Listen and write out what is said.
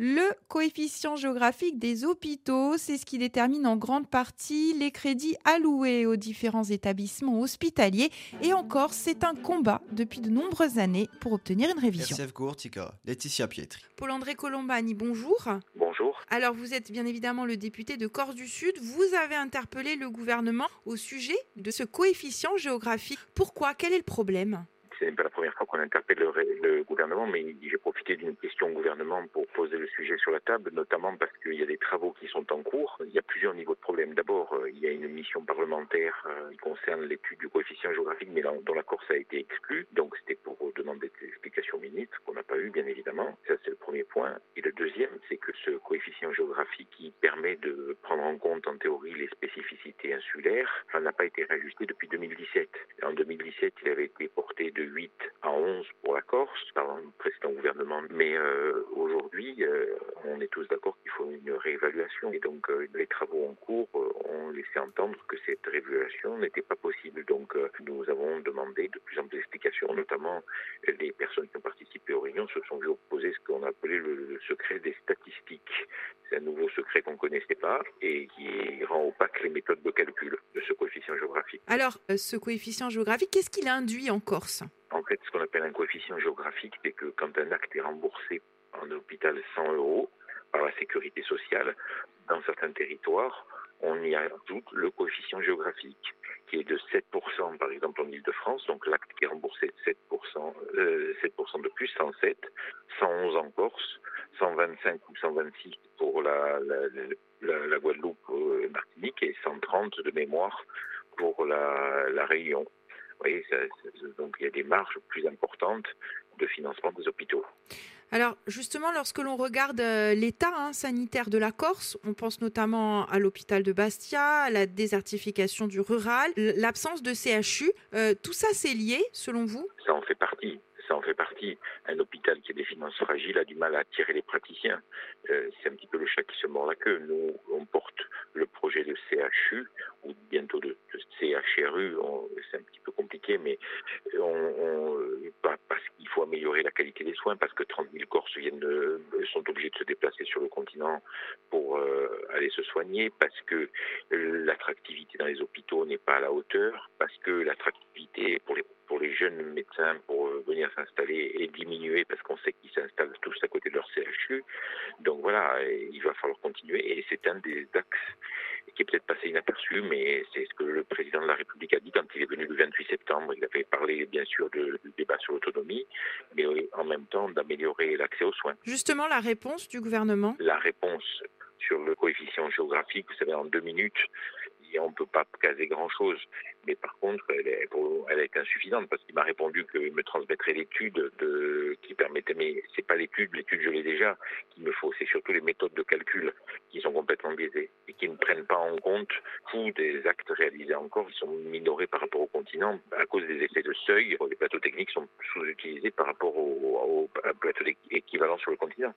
Le coefficient géographique des hôpitaux, c'est ce qui détermine en grande partie les crédits alloués aux différents établissements hospitaliers. Et encore, c'est un combat depuis de nombreuses années pour obtenir une révision. RCF Courtica, Laetitia Pietri. Paul-André Colombani, bonjour. Bonjour. Alors, vous êtes bien évidemment le député de Corse du Sud. Vous avez interpellé le gouvernement au sujet de ce coefficient géographique. Pourquoi? Quel est le problème? Ce n'est pas la première fois qu'on interpelle gouvernement, mais j'ai profité d'une question au gouvernement pour poser le sujet sur la table, notamment parce qu'il y a des travaux qui sont en cours. Il y a plusieurs niveaux de problèmes. D'abord, euh, il y a une mission parlementaire euh, qui concerne l'étude du coefficient géographique, mais dont la Corse a été exclue. Donc, c'était pour demander des explications au ministre, qu'on n'a pas eu, bien évidemment. Ça, c'est le premier point. Et le deuxième, c'est que ce coefficient géographique qui permet de prendre en compte, en théorie, les insulaires, n'a pas été réajusté depuis 2017. En 2017, il avait été porté de 8 à 11 pour la Corse par le précédent gouvernement. Mais euh, aujourd'hui, euh, on est tous d'accord qu'il faut une réévaluation. Et donc, euh, les travaux en cours ont laissé entendre que cette réévaluation n'était pas possible. Donc, nous avons demandé de plus en plus d'explications, notamment les personnes qui ont participé aux réunions se sont vues opposer ce qu'on a appelé le, le secret des statistiques. C'est un nouveau secret qu'on ne connaissait pas et qui rend opaque les méthodes de calcul de ce coefficient géographique. Alors, ce coefficient géographique, qu'est-ce qu'il induit en Corse? En fait, ce qu'on appelle un coefficient géographique, c'est que quand un acte est remboursé en hôpital 100 euros par la sécurité sociale, dans certains territoires, on y ajoute le coefficient géographique, qui est de 7%, par exemple en Ile-de-France, donc l'acte qui est remboursé de 7%, euh, 7% de plus, 107, 111 en Corse, 125 ou 126 pour la, la, la, la Guadeloupe et Martinique, et 130 de mémoire pour la, la Réunion. Vous voyez, ça, donc il y a des marges plus importantes de financement des hôpitaux. Alors justement, lorsque l'on regarde euh, l'état hein, sanitaire de la Corse, on pense notamment à l'hôpital de Bastia, à la désertification du rural, l'absence de CHU. Euh, tout ça, c'est lié, selon vous? Ça en fait partie. Ça en fait partie. Un hôpital qui a des finances fragiles a du mal à attirer les praticiens. Euh, c'est un petit peu le chat qui se mord la queue. Nous, on porte le projet de CHU ou bientôt de CHRU. C'est un petit peu compliqué, mais on, parce qu'il faut améliorer la qualité des soins, parce que 30 000 Corses sont obligés de se déplacer sur le continent pour euh, aller se soigner, parce que l'attractivité dans les hôpitaux n'est pas à la hauteur, parce que l'attractivité pour les pour les jeunes médecins pour venir s'installer est diminuée parce qu'on sait qu'ils s'installent tous à côté de leur CHU. Donc voilà, il va falloir continuer et c'est un des axes qui est peut-être passé inaperçu, mais c'est ce que le président de la République a dit quand il est venu le 28 septembre. Il avait parlé bien sûr de, du débat sur l'autonomie, mais en même temps d'améliorer l'accès aux soins. Justement, la réponse du gouvernement? La réponse sur le coefficient géographique, vous savez, en deux minutes, on ne peut pas caser grand-chose. Mais par contre, elle, est, elle est insuffisante parce qu'il m'a répondu qu'il me transmettrait l'étude qui permettait, mais c'est pas l'étude, l'étude je l'ai déjà, qu'il me faut, c'est surtout les méthodes de calcul pas en compte tous des actes réalisés encore, sont minorés par rapport au continent à cause des effets de seuil. Les plateaux techniques sont sous-utilisés par rapport au plateaux équivalents sur le continent.